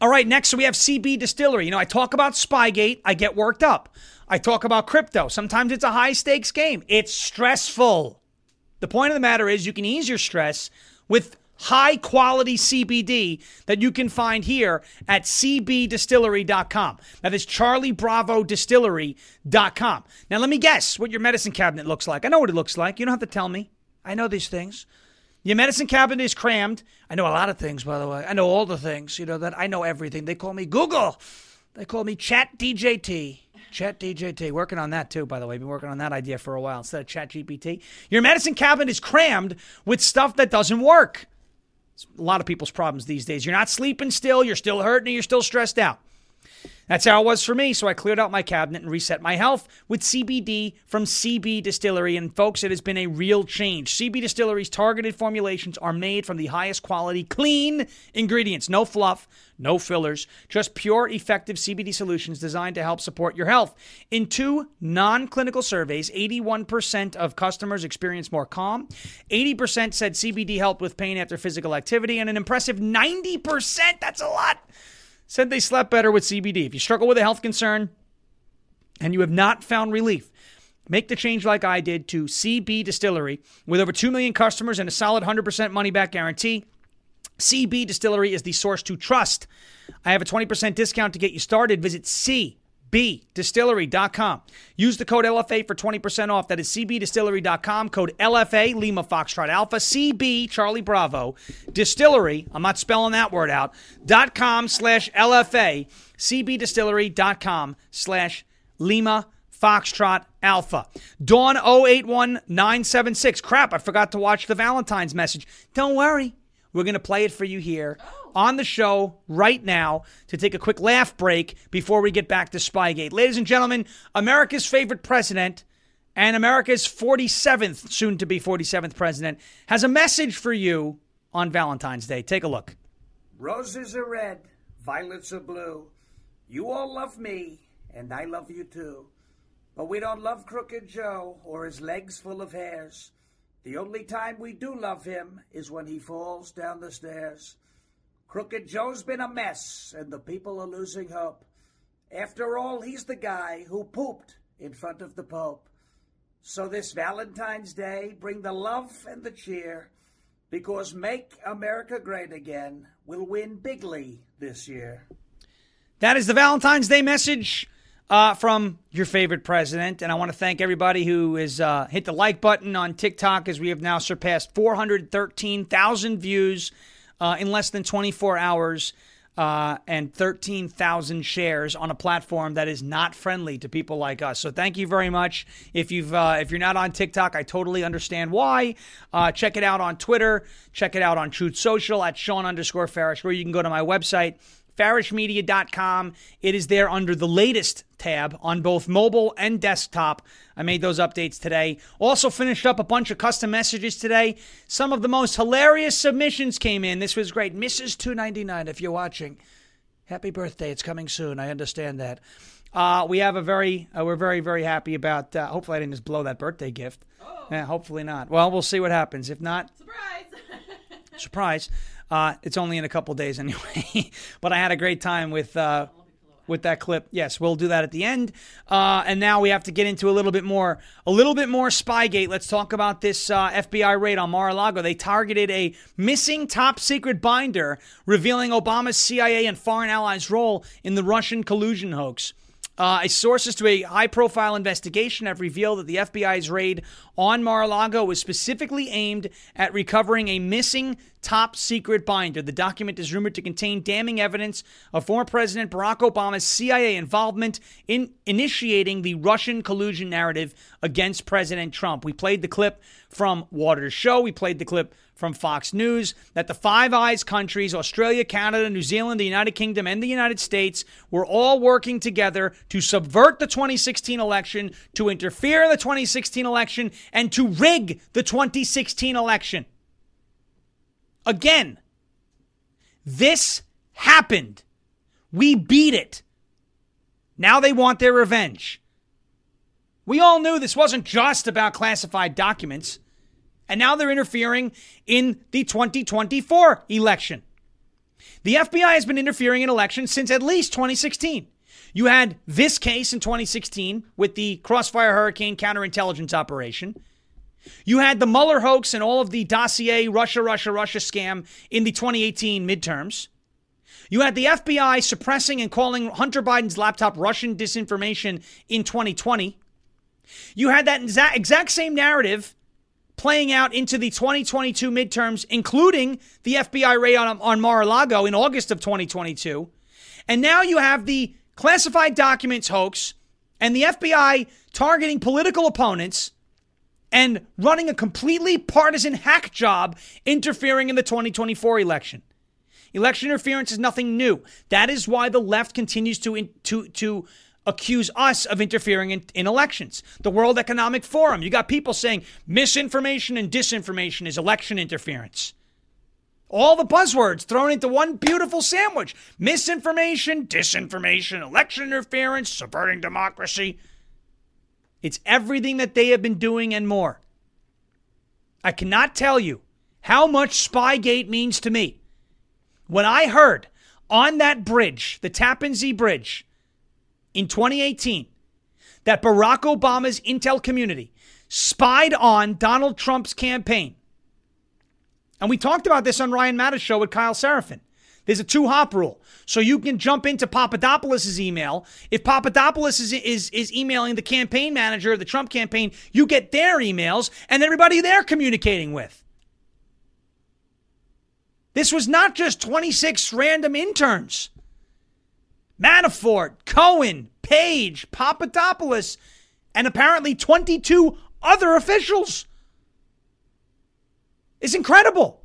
All right, next, so we have CB Distillery. You know, I talk about Spygate, I get worked up. I talk about crypto. Sometimes it's a high stakes game, it's stressful. The point of the matter is, you can ease your stress with high quality CBD that you can find here at cbdistillery.com. That is Charlie Bravo Distillery.com. Now, let me guess what your medicine cabinet looks like. I know what it looks like. You don't have to tell me. I know these things. Your medicine cabinet is crammed. I know a lot of things, by the way. I know all the things. You know that I know everything. They call me Google. They call me Chat DJT. Chat DJT. Working on that too, by the way. Been working on that idea for a while instead of Chat GPT. Your medicine cabinet is crammed with stuff that doesn't work. It's a lot of people's problems these days. You're not sleeping still. You're still hurting. And you're still stressed out. That's how it was for me. So I cleared out my cabinet and reset my health with CBD from CB Distillery. And folks, it has been a real change. CB Distillery's targeted formulations are made from the highest quality, clean ingredients. No fluff, no fillers, just pure, effective CBD solutions designed to help support your health. In two non clinical surveys, 81% of customers experienced more calm, 80% said CBD helped with pain after physical activity, and an impressive 90%, that's a lot said they slept better with CBD. If you struggle with a health concern and you have not found relief, make the change like I did to CB Distillery with over 2 million customers and a solid 100% money back guarantee. CB Distillery is the source to trust. I have a 20% discount to get you started. Visit CBDistillery.com. Use the code LFA for 20% off. That is CBDistillery.com. Code LFA, Lima Foxtrot Alpha, CB, Charlie Bravo, Distillery, I'm not spelling that word out, dot com slash LFA, CBDistillery.com slash Lima Foxtrot Alpha. Dawn 081976. Crap, I forgot to watch the Valentine's message. Don't worry. We're going to play it for you here on the show right now to take a quick laugh break before we get back to Spygate. Ladies and gentlemen, America's favorite president and America's 47th, soon to be 47th president, has a message for you on Valentine's Day. Take a look. Roses are red, violets are blue. You all love me, and I love you too. But we don't love Crooked Joe or his legs full of hairs. The only time we do love him is when he falls down the stairs. Crooked Joe's been a mess, and the people are losing hope. After all, he's the guy who pooped in front of the Pope. So this Valentine's Day, bring the love and the cheer, because Make America Great Again will win bigly this year. That is the Valentine's Day message uh, from your favorite president. And I want to thank everybody who has uh, hit the like button on TikTok as we have now surpassed 413,000 views uh, in less than 24 hours. Uh, and 13,000 shares on a platform that is not friendly to people like us. So thank you very much. If you've uh, if you're not on TikTok, I totally understand why. Uh, check it out on Twitter. Check it out on Truth Social at Sean underscore Farash, or you can go to my website farashmedia.com. It is there under the latest tab on both mobile and desktop. I made those updates today. Also finished up a bunch of custom messages today. Some of the most hilarious submissions came in. This was great. Mrs. 299 if you're watching. Happy birthday. It's coming soon. I understand that. Uh, we have a very, uh, we're very, very happy about. Uh, hopefully, I didn't just blow that birthday gift. Oh. Yeah, hopefully not. Well, we'll see what happens. If not, surprise. surprise. Uh, it's only in a couple days anyway. but I had a great time with uh, with that clip. Yes, we'll do that at the end. Uh, and now we have to get into a little bit more, a little bit more Spygate. Let's talk about this uh, FBI raid on Mar-a-Lago. They targeted a missing top secret binder revealing Obama's CIA and foreign allies' role in the Russian collusion hoax. Uh, sources to a high profile investigation have revealed that the FBI's raid on Mar a Lago was specifically aimed at recovering a missing top secret binder. The document is rumored to contain damning evidence of former President Barack Obama's CIA involvement in initiating the Russian collusion narrative against President Trump. We played the clip from Watters' show, we played the clip from Fox News that the Five Eyes countries, Australia, Canada, New Zealand, the United Kingdom, and the United States, were all working together to subvert the 2016 election, to interfere in the 2016 election, and to rig the 2016 election. Again, this happened. We beat it. Now they want their revenge. We all knew this wasn't just about classified documents. And now they're interfering in the 2024 election. The FBI has been interfering in elections since at least 2016. You had this case in 2016 with the Crossfire Hurricane counterintelligence operation. You had the Mueller hoax and all of the dossier Russia, Russia, Russia scam in the 2018 midterms. You had the FBI suppressing and calling Hunter Biden's laptop Russian disinformation in 2020. You had that exact same narrative playing out into the 2022 midterms, including the FBI raid on, on Mar a Lago in August of 2022. And now you have the classified documents hoax and the FBI targeting political opponents and running a completely partisan hack job interfering in the 2024 election. Election interference is nothing new. That is why the left continues to to to accuse us of interfering in, in, elections. The World Economic Forum, you got people saying misinformation and disinformation is election interference. All the buzzwords thrown into one beautiful sandwich misinformation, disinformation, election interference, subverting democracy. It's everything that they have been doing and more. I cannot tell you how much Spygate means to me. When I heard on that bridge, the Tappan Zee Bridge, in 2018 that Barack Obama's intel community spied on Donald Trump's campaign. And we talked about this on Ryan Matta's show with Kyle Seraphin. There's a two hop rule. So you can jump into Papadopoulos' email. If Papadopoulos is, is, is emailing the campaign manager of the Trump campaign, you get their emails and everybody they're communicating with. This was not just 26 random interns. Manafort, Cohen, Page, Papadopoulos, and apparently 22 other officials. It's incredible.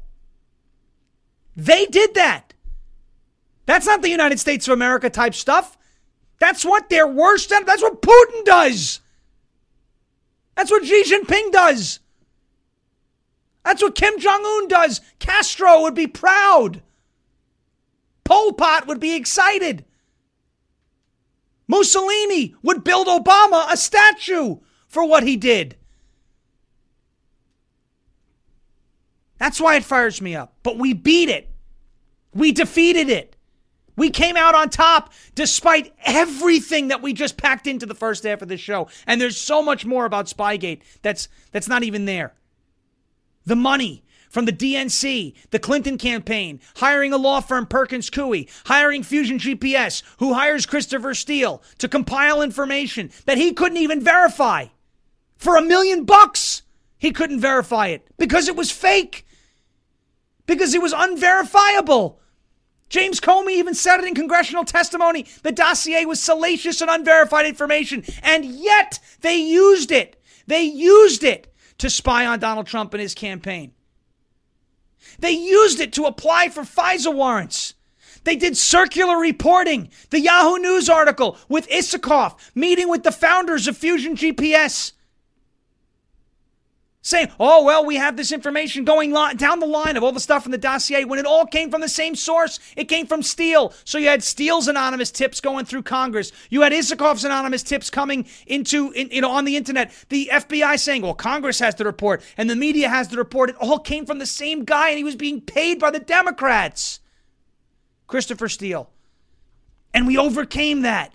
They did that. That's not the United States of America type stuff. That's what their worst, that's what Putin does. That's what Xi Jinping does. That's what Kim Jong un does. Castro would be proud. Pol Pot would be excited. Mussolini would build Obama a statue for what he did. That's why it fires me up. But we beat it. We defeated it. We came out on top despite everything that we just packed into the first half of the show. And there's so much more about Spygate that's that's not even there. The money from the DNC, the Clinton campaign, hiring a law firm Perkins Coie, hiring Fusion GPS, who hires Christopher Steele to compile information that he couldn't even verify. For a million bucks, he couldn't verify it because it was fake. Because it was unverifiable. James Comey even said it in congressional testimony. The dossier was salacious and unverified information, and yet they used it. They used it to spy on Donald Trump and his campaign. They used it to apply for FISA warrants. They did circular reporting. The Yahoo News article with Isikoff meeting with the founders of Fusion GPS saying, oh, well, we have this information going down the line of all the stuff in the dossier when it all came from the same source. It came from Steele. So you had Steele's anonymous tips going through Congress. You had Isikoff's anonymous tips coming into, in, you know, on the internet. The FBI saying, well, Congress has the report and the media has the report. It all came from the same guy and he was being paid by the Democrats. Christopher Steele. And we overcame that.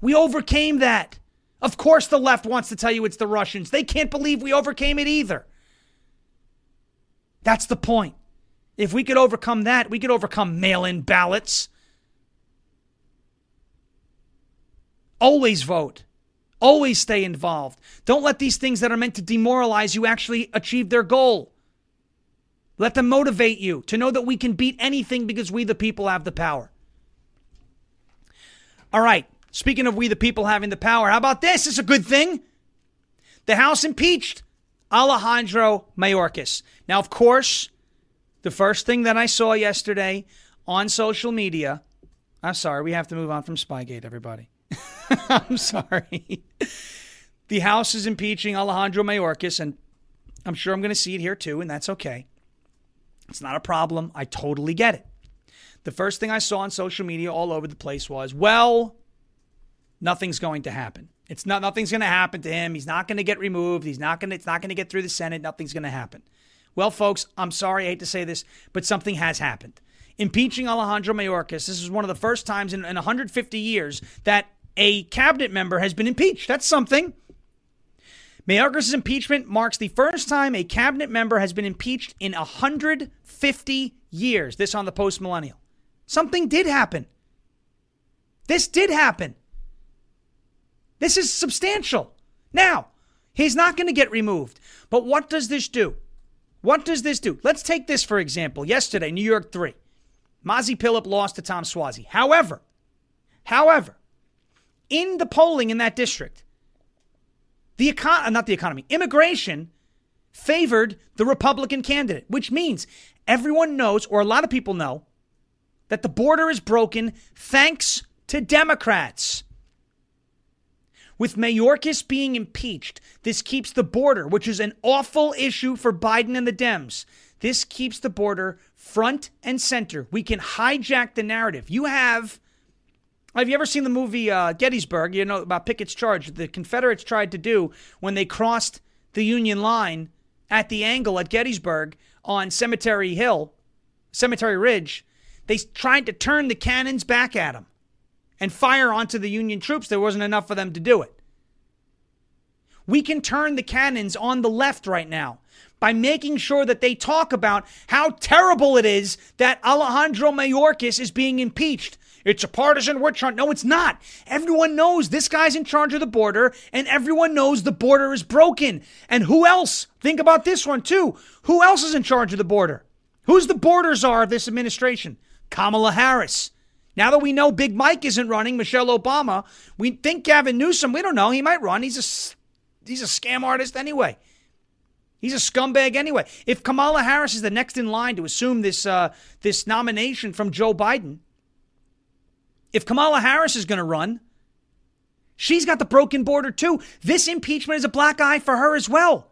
We overcame that. Of course, the left wants to tell you it's the Russians. They can't believe we overcame it either. That's the point. If we could overcome that, we could overcome mail in ballots. Always vote. Always stay involved. Don't let these things that are meant to demoralize you actually achieve their goal. Let them motivate you to know that we can beat anything because we, the people, have the power. All right. Speaking of we the people having the power, how about this? It's a good thing. The House impeached Alejandro Mayorkas. Now, of course, the first thing that I saw yesterday on social media, I'm sorry, we have to move on from Spygate, everybody. I'm sorry. the House is impeaching Alejandro Mayorkas, and I'm sure I'm going to see it here too, and that's okay. It's not a problem. I totally get it. The first thing I saw on social media all over the place was, well, nothing's going to happen. It's not nothing's going to happen to him. He's not going to get removed. He's not going to it's not going to get through the Senate. Nothing's going to happen. Well, folks, I'm sorry, I hate to say this, but something has happened. Impeaching Alejandro Mayorkas. This is one of the first times in, in 150 years that a cabinet member has been impeached. That's something. Mayorkas' impeachment marks the first time a cabinet member has been impeached in 150 years. This on the post millennial. Something did happen. This did happen. This is substantial. Now, he's not going to get removed. But what does this do? What does this do? Let's take this for example. Yesterday, New York 3. Mazi Pilip lost to Tom Suozzi. However, however, in the polling in that district, the econ- uh, not the economy, immigration favored the Republican candidate, which means everyone knows, or a lot of people know, that the border is broken thanks to Democrats. With Mayorkas being impeached, this keeps the border, which is an awful issue for Biden and the Dems. This keeps the border front and center. We can hijack the narrative. You have. Have you ever seen the movie uh, Gettysburg? You know about Pickett's charge. The Confederates tried to do when they crossed the Union line at the angle at Gettysburg on Cemetery Hill, Cemetery Ridge. They tried to turn the cannons back at them and fire onto the Union troops. There wasn't enough for them to do it. We can turn the cannons on the left right now by making sure that they talk about how terrible it is that Alejandro Mayorkas is being impeached. It's a partisan witch hunt. No, it's not. Everyone knows this guy's in charge of the border, and everyone knows the border is broken. And who else? Think about this one, too. Who else is in charge of the border? Who's the border czar of this administration? Kamala Harris. Now that we know Big Mike isn't running, Michelle Obama, we think Gavin Newsom, we don't know, he might run. He's a, he's a scam artist anyway. He's a scumbag anyway. If Kamala Harris is the next in line to assume this uh, this nomination from Joe Biden, if Kamala Harris is going to run, she's got the broken border too. This impeachment is a black eye for her as well.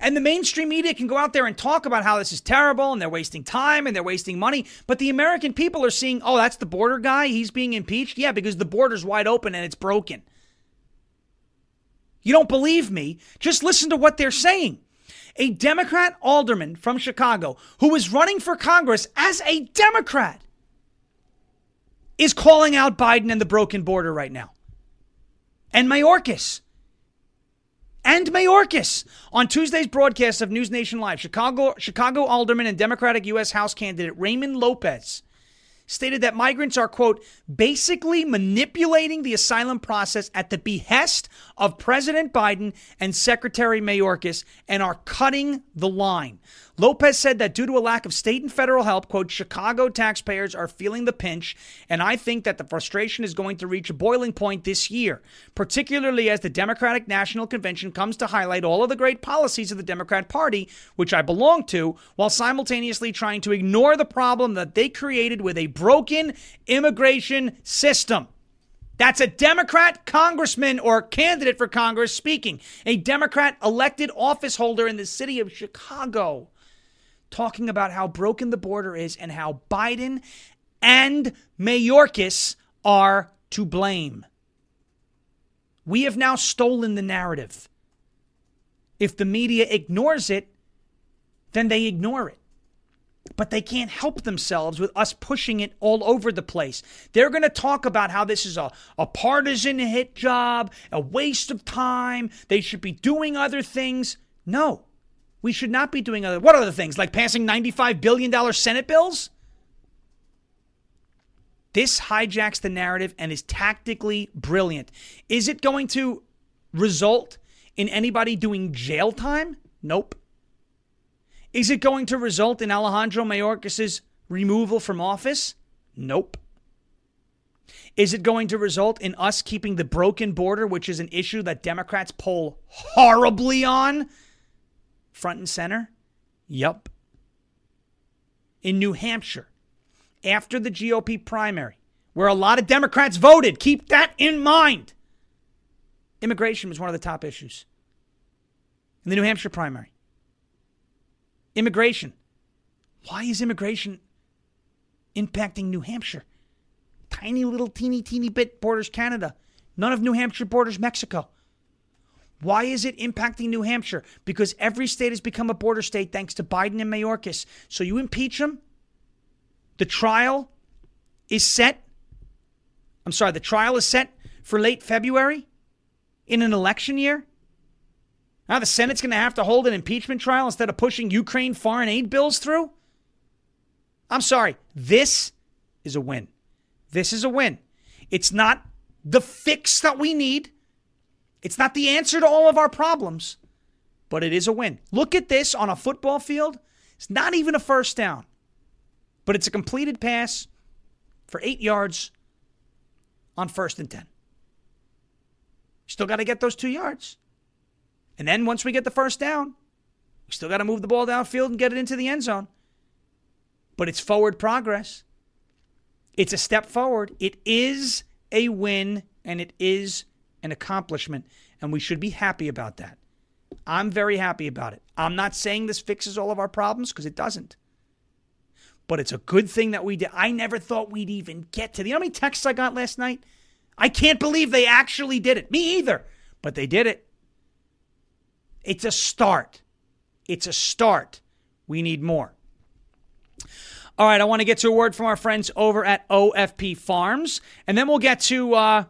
And the mainstream media can go out there and talk about how this is terrible and they're wasting time and they're wasting money. But the American people are seeing, oh, that's the border guy. He's being impeached. Yeah, because the border's wide open and it's broken. You don't believe me? Just listen to what they're saying. A Democrat alderman from Chicago who is running for Congress as a Democrat is calling out Biden and the broken border right now. And Mayorkas. And Mayorkas on Tuesday's broadcast of News Nation Live, Chicago Chicago alderman and Democratic U.S. House candidate Raymond Lopez stated that migrants are, quote, basically manipulating the asylum process at the behest of President Biden and Secretary Mayorkas and are cutting the line. Lopez said that due to a lack of state and federal help, quote, Chicago taxpayers are feeling the pinch, and I think that the frustration is going to reach a boiling point this year, particularly as the Democratic National Convention comes to highlight all of the great policies of the Democrat Party, which I belong to, while simultaneously trying to ignore the problem that they created with a broken immigration system. That's a Democrat congressman or candidate for Congress speaking, a Democrat elected office holder in the city of Chicago talking about how broken the border is and how Biden and Mayorkas are to blame. We have now stolen the narrative. If the media ignores it, then they ignore it. But they can't help themselves with us pushing it all over the place. They're going to talk about how this is a, a partisan hit job, a waste of time. They should be doing other things. No. We should not be doing other what other things like passing 95 billion dollar Senate bills? This hijacks the narrative and is tactically brilliant. Is it going to result in anybody doing jail time? Nope. Is it going to result in Alejandro Mayorkas' removal from office? Nope. Is it going to result in us keeping the broken border, which is an issue that Democrats poll horribly on? Front and center? Yup. In New Hampshire, after the GOP primary, where a lot of Democrats voted, keep that in mind. Immigration was one of the top issues in the New Hampshire primary. Immigration. Why is immigration impacting New Hampshire? Tiny little teeny, teeny bit borders Canada. None of New Hampshire borders Mexico. Why is it impacting New Hampshire? Because every state has become a border state thanks to Biden and Mayorkas. So you impeach them. The trial is set. I'm sorry, the trial is set for late February in an election year. Now the Senate's going to have to hold an impeachment trial instead of pushing Ukraine foreign aid bills through. I'm sorry. This is a win. This is a win. It's not the fix that we need. It's not the answer to all of our problems, but it is a win. Look at this on a football field. It's not even a first down, but it's a completed pass for eight yards on first and 10. Still got to get those two yards. And then once we get the first down, we still got to move the ball downfield and get it into the end zone. But it's forward progress. It's a step forward. It is a win and it is an accomplishment, and we should be happy about that. I'm very happy about it. I'm not saying this fixes all of our problems because it doesn't. But it's a good thing that we did. I never thought we'd even get to the. You know how many texts I got last night? I can't believe they actually did it. Me either. But they did it. It's a start. It's a start. We need more. All right, I want to get to a word from our friends over at OFP Farms, and then we'll get to uh,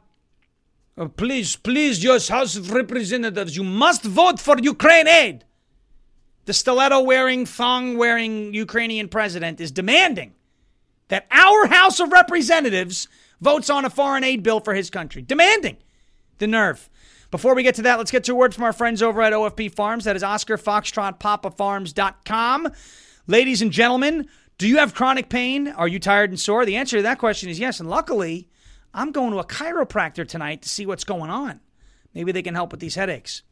uh, please, please, U.S. House of Representatives, you must vote for Ukraine aid. the stiletto wearing, thong wearing Ukrainian president is demanding that our House of Representatives votes on a foreign aid bill for his country. Demanding the nerve. Before we get to that, let's get to a word from our friends over at OFP Farms. That is Oscar Foxtrot PapaFarms.com. Ladies and gentlemen, do you have chronic pain? Are you tired and sore? The answer to that question is yes. And luckily, I'm going to a chiropractor tonight to see what's going on. Maybe they can help with these headaches.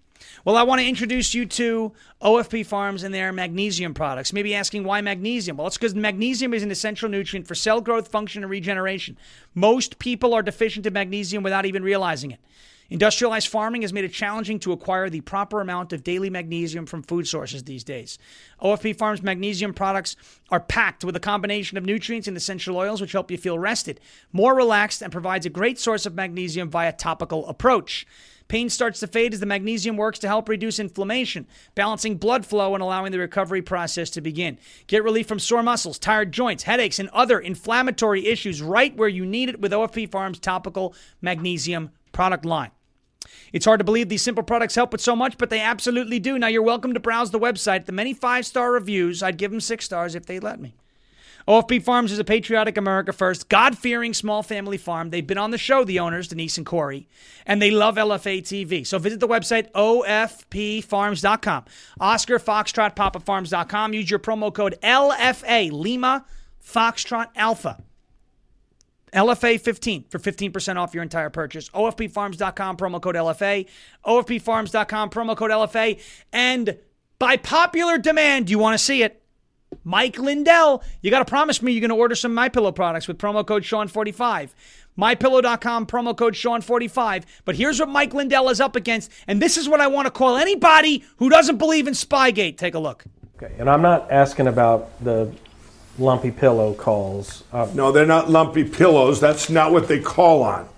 Well, I want to introduce you to OFP Farms and their magnesium products. Maybe asking why magnesium? Well, it's because magnesium is an essential nutrient for cell growth, function, and regeneration. Most people are deficient in magnesium without even realizing it. Industrialized farming has made it challenging to acquire the proper amount of daily magnesium from food sources these days. OFP Farms magnesium products are packed with a combination of nutrients and essential oils which help you feel rested, more relaxed, and provides a great source of magnesium via topical approach. Pain starts to fade as the magnesium works to help reduce inflammation, balancing blood flow and allowing the recovery process to begin. Get relief from sore muscles, tired joints, headaches, and other inflammatory issues right where you need it with OFP Farms topical magnesium product line. It's hard to believe these simple products help with so much, but they absolutely do. Now, you're welcome to browse the website. The many five star reviews, I'd give them six stars if they let me. OFP Farms is a patriotic America First, God fearing small family farm. They've been on the show, the owners, Denise and Corey, and they love LFA TV. So visit the website, ofpfarms.com. Oscar Foxtrot PapaFarms.com. Use your promo code LFA, Lima Foxtrot Alpha. LFA 15 for 15% off your entire purchase. OFPfarms.com, promo code LFA. OFPfarms.com, promo code LFA. And by popular demand, you want to see it. Mike Lindell, you got to promise me you're going to order some My Pillow products with promo code Sean45. MyPillow.com, promo code Sean45. But here's what Mike Lindell is up against, and this is what I want to call anybody who doesn't believe in Spygate. Take a look. Okay, and I'm not asking about the lumpy pillow calls. Uh, no, they're not lumpy pillows. That's not what they call on.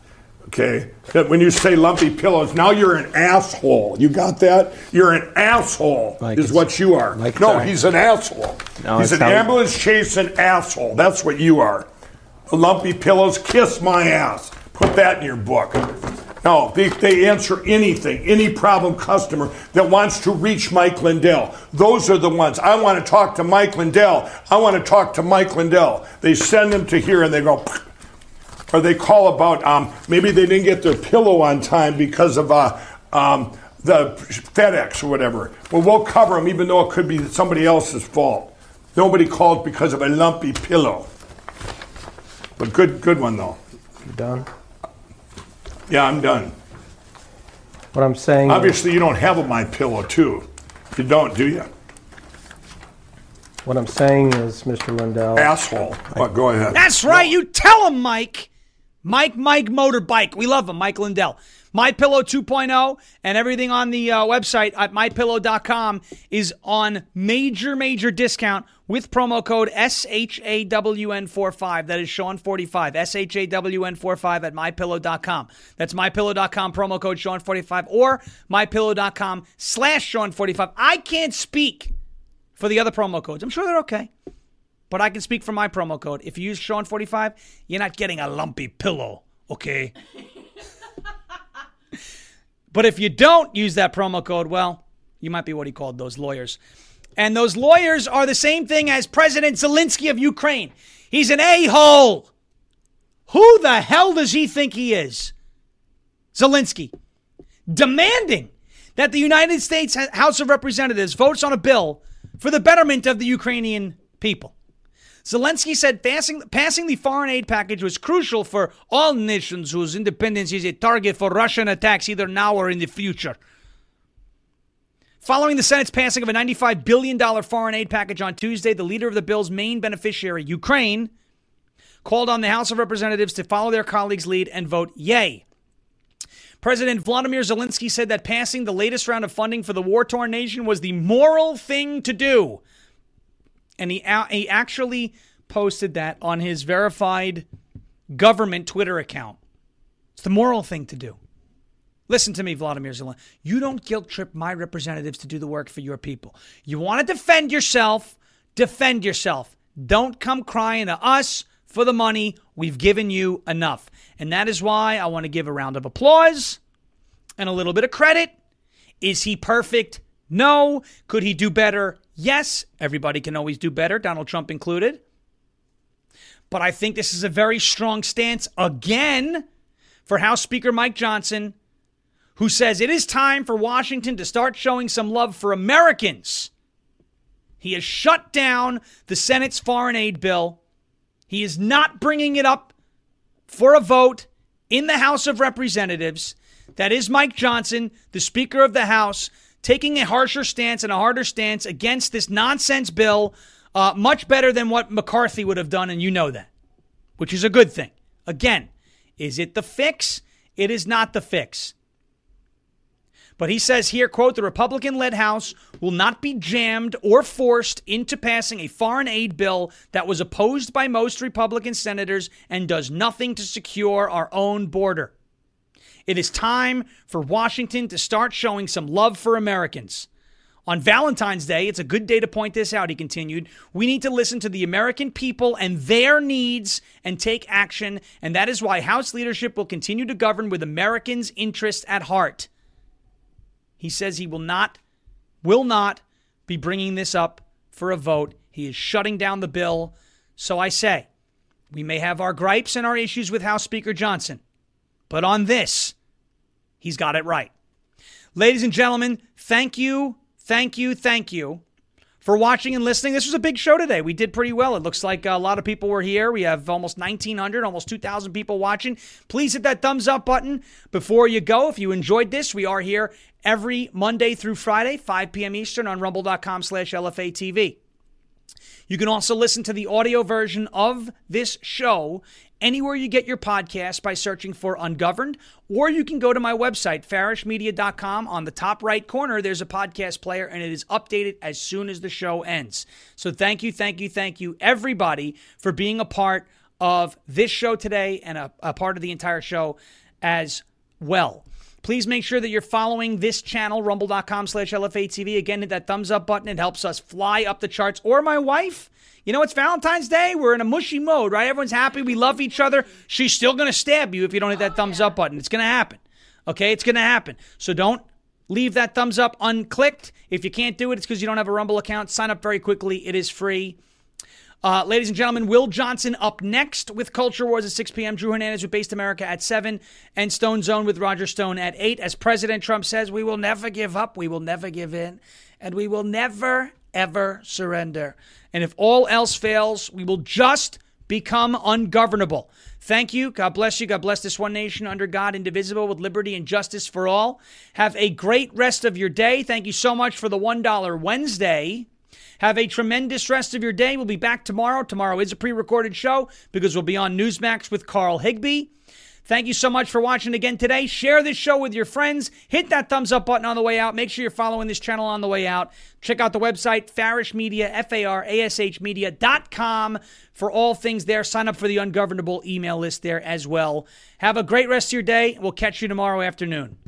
Okay? When you say lumpy pillows, now you're an asshole. You got that? You're an asshole, Like is it's- what you are. like no, sorry. he's an asshole. No, he's it's an not- ambulance chasing asshole. That's what you are. Lumpy pillows, kiss my ass. Put that in your book. No, they, they answer anything, any problem customer that wants to reach Mike Lindell. Those are the ones. I want to talk to Mike Lindell. I want to talk to Mike Lindell. They send them to here and they go, or they call about um, maybe they didn't get their pillow on time because of uh, um, the FedEx or whatever. Well, we'll cover them even though it could be somebody else's fault. Nobody called because of a lumpy pillow. But good, good one though. Done? Yeah, I'm done. What I'm saying. is- Obviously, you don't have a my pillow too. You don't, do you? what I'm saying is, Mr. Lindell. Asshole. What? Go ahead. That's right. You tell him, Mike. Mike, Mike Motorbike. We love him, Mike Lindell. My Pillow 2.0 and everything on the uh, website at mypillow.com is on major, major discount with promo code SHAWN45. That is Sean45. SHAWN45 at mypillow.com. That's mypillow.com, promo code Sean45 or mypillow.com slash Sean45. I can't speak for the other promo codes. I'm sure they're okay. But I can speak for my promo code. If you use Sean45, you're not getting a lumpy pillow, okay? But if you don't use that promo code, well, you might be what he called those lawyers. And those lawyers are the same thing as President Zelensky of Ukraine. He's an a hole. Who the hell does he think he is? Zelensky. Demanding that the United States House of Representatives votes on a bill for the betterment of the Ukrainian people. Zelensky said passing, passing the foreign aid package was crucial for all nations whose independence is a target for Russian attacks either now or in the future. Following the Senate's passing of a $95 billion foreign aid package on Tuesday, the leader of the bill's main beneficiary, Ukraine, called on the House of Representatives to follow their colleagues' lead and vote yay. President Vladimir Zelensky said that passing the latest round of funding for the war torn nation was the moral thing to do. And he, he actually posted that on his verified government Twitter account. It's the moral thing to do. Listen to me, Vladimir Zelensky. You don't guilt trip my representatives to do the work for your people. You want to defend yourself, defend yourself. Don't come crying to us for the money. We've given you enough. And that is why I want to give a round of applause and a little bit of credit. Is he perfect? No. Could he do better? Yes. Everybody can always do better, Donald Trump included. But I think this is a very strong stance again for House Speaker Mike Johnson, who says it is time for Washington to start showing some love for Americans. He has shut down the Senate's foreign aid bill. He is not bringing it up for a vote in the House of Representatives. That is Mike Johnson, the Speaker of the House, taking a harsher stance and a harder stance against this nonsense bill, uh, much better than what McCarthy would have done, and you know that, which is a good thing. Again, is it the fix? It is not the fix. But he says here, quote, the Republican led House will not be jammed or forced into passing a foreign aid bill that was opposed by most Republican senators and does nothing to secure our own border. It is time for Washington to start showing some love for Americans. On Valentine's Day, it's a good day to point this out, he continued. We need to listen to the American people and their needs and take action, and that is why House leadership will continue to govern with Americans' interests at heart. He says he will not, will not be bringing this up for a vote. He is shutting down the bill. So I say, we may have our gripes and our issues with House Speaker Johnson, but on this, he's got it right. Ladies and gentlemen, thank you, thank you, thank you for watching and listening. This was a big show today. We did pretty well. It looks like a lot of people were here. We have almost 1,900, almost 2,000 people watching. Please hit that thumbs up button before you go. If you enjoyed this, we are here every Monday through Friday, 5 p.m. Eastern on rumble.com slash LFA TV. You can also listen to the audio version of this show anywhere you get your podcast by searching for Ungoverned, or you can go to my website, farashmedia.com. On the top right corner, there's a podcast player, and it is updated as soon as the show ends. So thank you, thank you, thank you, everybody, for being a part of this show today and a, a part of the entire show as well. Please make sure that you're following this channel, rumble.com slash LFATV. Again, hit that thumbs up button. It helps us fly up the charts. Or my wife. You know, it's Valentine's Day. We're in a mushy mode, right? Everyone's happy. We love each other. She's still going to stab you if you don't hit that oh, thumbs up button. It's going to happen. Okay? It's going to happen. So don't leave that thumbs up unclicked. If you can't do it, it's because you don't have a Rumble account. Sign up very quickly. It is free. Uh, ladies and gentlemen, Will Johnson up next with Culture Wars at 6 p.m. Drew Hernandez with Based America at 7, and Stone Zone with Roger Stone at 8. As President Trump says, we will never give up, we will never give in, and we will never, ever surrender. And if all else fails, we will just become ungovernable. Thank you. God bless you. God bless this one nation under God, indivisible, with liberty and justice for all. Have a great rest of your day. Thank you so much for the $1 Wednesday. Have a tremendous rest of your day. We'll be back tomorrow. Tomorrow is a pre recorded show because we'll be on Newsmax with Carl Higbie. Thank you so much for watching again today. Share this show with your friends. Hit that thumbs up button on the way out. Make sure you're following this channel on the way out. Check out the website, Farash Media, F A R A S H Media.com for all things there. Sign up for the ungovernable email list there as well. Have a great rest of your day. We'll catch you tomorrow afternoon.